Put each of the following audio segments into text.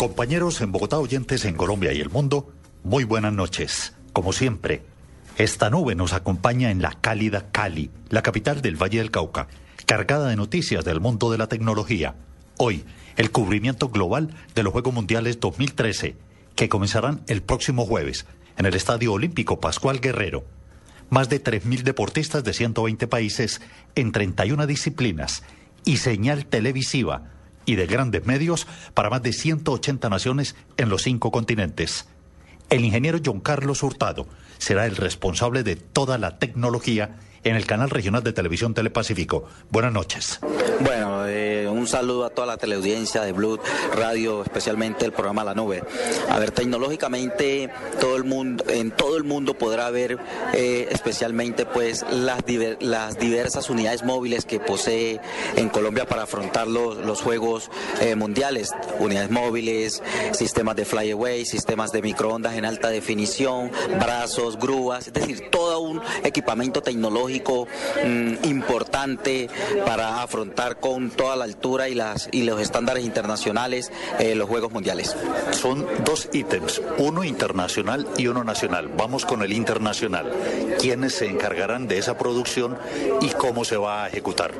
Compañeros en Bogotá, oyentes en Colombia y el mundo, muy buenas noches. Como siempre, esta nube nos acompaña en la cálida Cali, la capital del Valle del Cauca, cargada de noticias del mundo de la tecnología. Hoy, el cubrimiento global de los Juegos Mundiales 2013, que comenzarán el próximo jueves en el Estadio Olímpico Pascual Guerrero. Más de 3.000 deportistas de 120 países en 31 disciplinas y señal televisiva y de grandes medios para más de 180 naciones en los cinco continentes. El ingeniero John Carlos Hurtado será el responsable de toda la tecnología en el canal regional de televisión Telepacífico. Buenas noches. Bueno, eh, un saludo a toda la teleaudiencia de Blue Radio, especialmente el programa La Nube. A ver, tecnológicamente todo el mundo, en todo el mundo podrá ver eh, especialmente pues las, diver, las diversas unidades móviles que posee en Colombia para afrontar los, Juegos eh, Mundiales. Unidades móviles, sistemas de flyaway, sistemas de microondas en alta definición, brazos, grúas, es decir, todo un equipamiento tecnológico mmm, importante para afrontar con toda la altura y, las, y los estándares internacionales eh, los Juegos Mundiales. Son dos ítems, uno internacional y uno nacional. Vamos con el internacional. ¿Quiénes se encargarán de esa producción y cómo se va a ejecutar?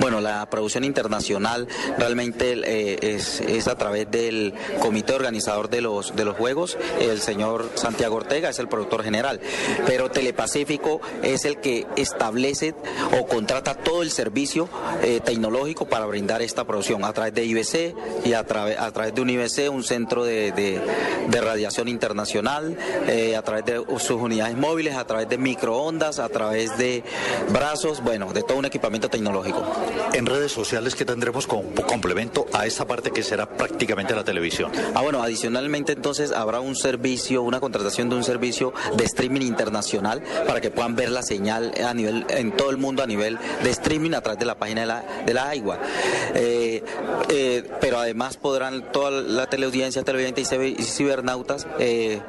Bueno, la producción internacional realmente eh, es, es, a través del comité organizador de los, de los Juegos. El señor Santiago Ortega es el productor general, pero Telepacífico es el que establece o contrata todo el servicio eh, tecnológico para brindar esta producción a través de IBC y a, tra a través de un IBC, un centro de, de, de radiación internacional, eh, a través de sus unidades móviles, a través de microondas, a través de brazos, bueno, de todo un equipamiento tecnológico. En redes sociales que tendremos como complemento a esa parte que será prácticamente la televisión. Ah, bueno, adicionalmente entonces habrá un servicio, una contratación de un servicio de streaming internacional para que puedan ver la señal a nivel, en todo el mundo a nivel de streaming a través de la página de la, de la AIGUA. Eh, eh, pero además podrán toda la teleaudiencia, televidentes y cibernautas eh,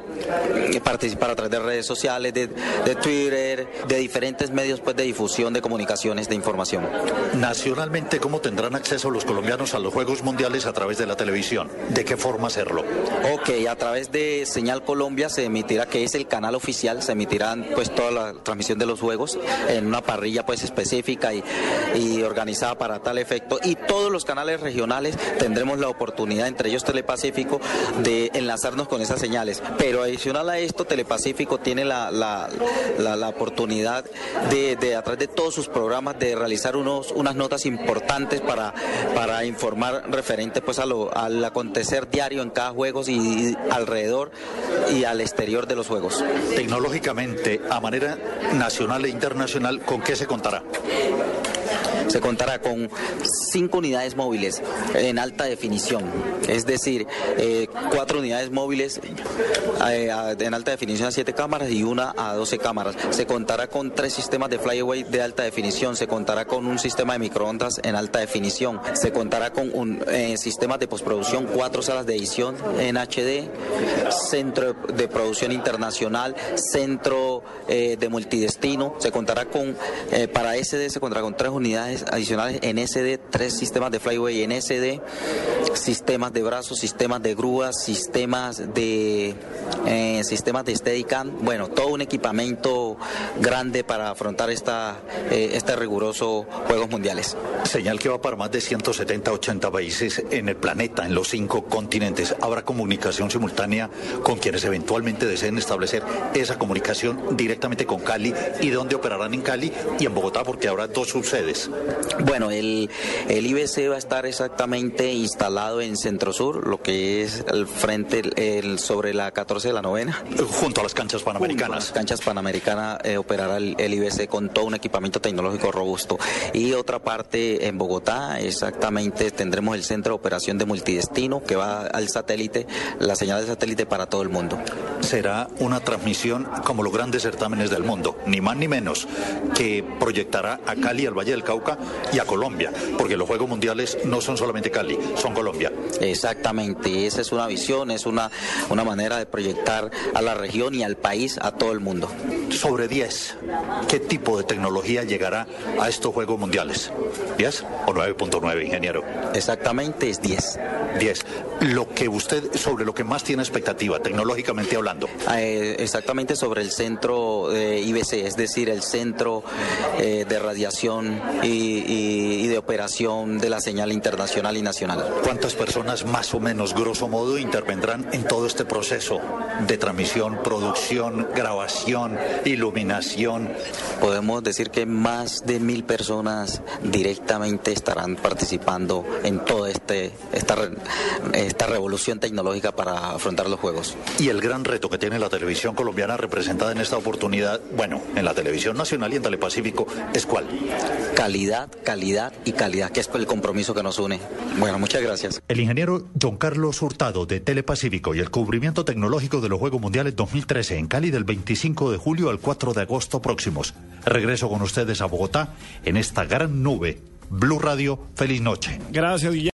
participar a través de redes sociales, de, de, Twitter, de diferentes medios pues, de difusión de comunicaciones, de información. Nacionalmente, ¿cómo tendrán acceso los colombianos a los Juegos Mundiales a través de la televisión? ¿De qué forma hacerlo? Ok, a través de Señal Colombia se emitirá, que es el canal oficial, se emitirán pues toda la transmisión de los Juegos en una parrilla pues específica y, organizada para tal efecto. Y todos los canales regionales tendremos la oportunidad, entre ellos Telepacífico, de enlazarnos con esas señales. Pero adicional a esto, Telepacífico tiene la, la, la, oportunidad de, de, a través de todos sus programas, de realizar unos, unas notas importantes para, para informar referente pues a lo, al acontecer diario en cada juego y, y alrededor y al exterior de los juegos. Tecnológicamente, a manera nacional e internacional, ¿con qué se contará? Se contará con cinco unidades móviles en alta definición, es decir, eh, cuatro unidades móviles eh, en alta definición a siete cámaras y una a 12 cámaras. Se contará con tres sistemas de flyaway de alta definición, se contará con un sistema de microondas en alta definición, se contará con un eh, sistema de postproducción, cuatro salas de edición en HD, centro de producción internacional, centro de multidestino, se contará con, para SD se contará con tres unidades adicionales en SD, tres sistemas de flyway en SD, sistemas de brazos, sistemas de grúas, sistemas de eh, sistemas de Steadicam, bueno, todo un equipamiento grande para afrontar esta, eh, este riguroso Juegos Mundiales. Señal que va para más de 170, 80 países en el planeta, en los cinco continentes. Habrá comunicación simultánea con quienes eventualmente deseen establecer esa comunicación directamente con Cali y dónde operarán en Cali y en Bogotá porque habrá dos subsedes. Bueno, el, el IBC va a estar exactamente instalado instalado en Centro Sur, lo que es el frente el, sobre la 14 de la novena. Junto a las canchas panamericanas. las canchas panamericanas eh, operará el, el, IBC con todo un equipamiento tecnológico robusto. Y otra parte en Bogotá, exactamente tendremos el centro de operación de multidestino que va al satélite, la señal de satélite para todo el mundo. Será una transmisión como los grandes certámenes del mundo, ni más ni menos, que proyectará a Cali, al Valle del Cauca y a Colombia, porque los Juegos Mundiales no son solamente Cali, son Colombia. Exactamente, esa es una visión, es una, una manera de proyectar a la región y al país, a todo el mundo. Sobre 10, ¿qué tipo de tecnología llegará a estos Juegos Mundiales? ¿10 o 9.9, ingeniero? Exactamente, es 10. 10. Lo que usted, sobre lo que más tiene expectativa, tecnológicamente hablando. Eh, exactamente sobre el centro eh, IBC, es decir, el centro eh, de radiación y, y, y, de operación de la señal internacional y nacional. ¿Cuántas personas más o menos, grosso modo, intervendrán en todo este proceso de transmisión, producción, grabación, iluminación? Podemos decir que más de mil personas directamente estarán participando en toda este, esta, esta revolución tecnológica para afrontar los Juegos. Y el gran reto que tiene la televisión colombiana representada en esta oportunidad, bueno, en la televisión nacional y en Telepacífico, ¿es cuál? Calidad, calidad y calidad, que es el compromiso que nos une. Bueno, muchas gracias. El ingeniero John Carlos Hurtado de Telepacífico y el cubrimiento tecnológico de los Juegos Mundiales 2013 en Cali del 25 de julio al 4 de agosto próximos. Regreso con ustedes a Bogotá en esta gran nube. Blue Radio, feliz noche. Gracias, Guillermo.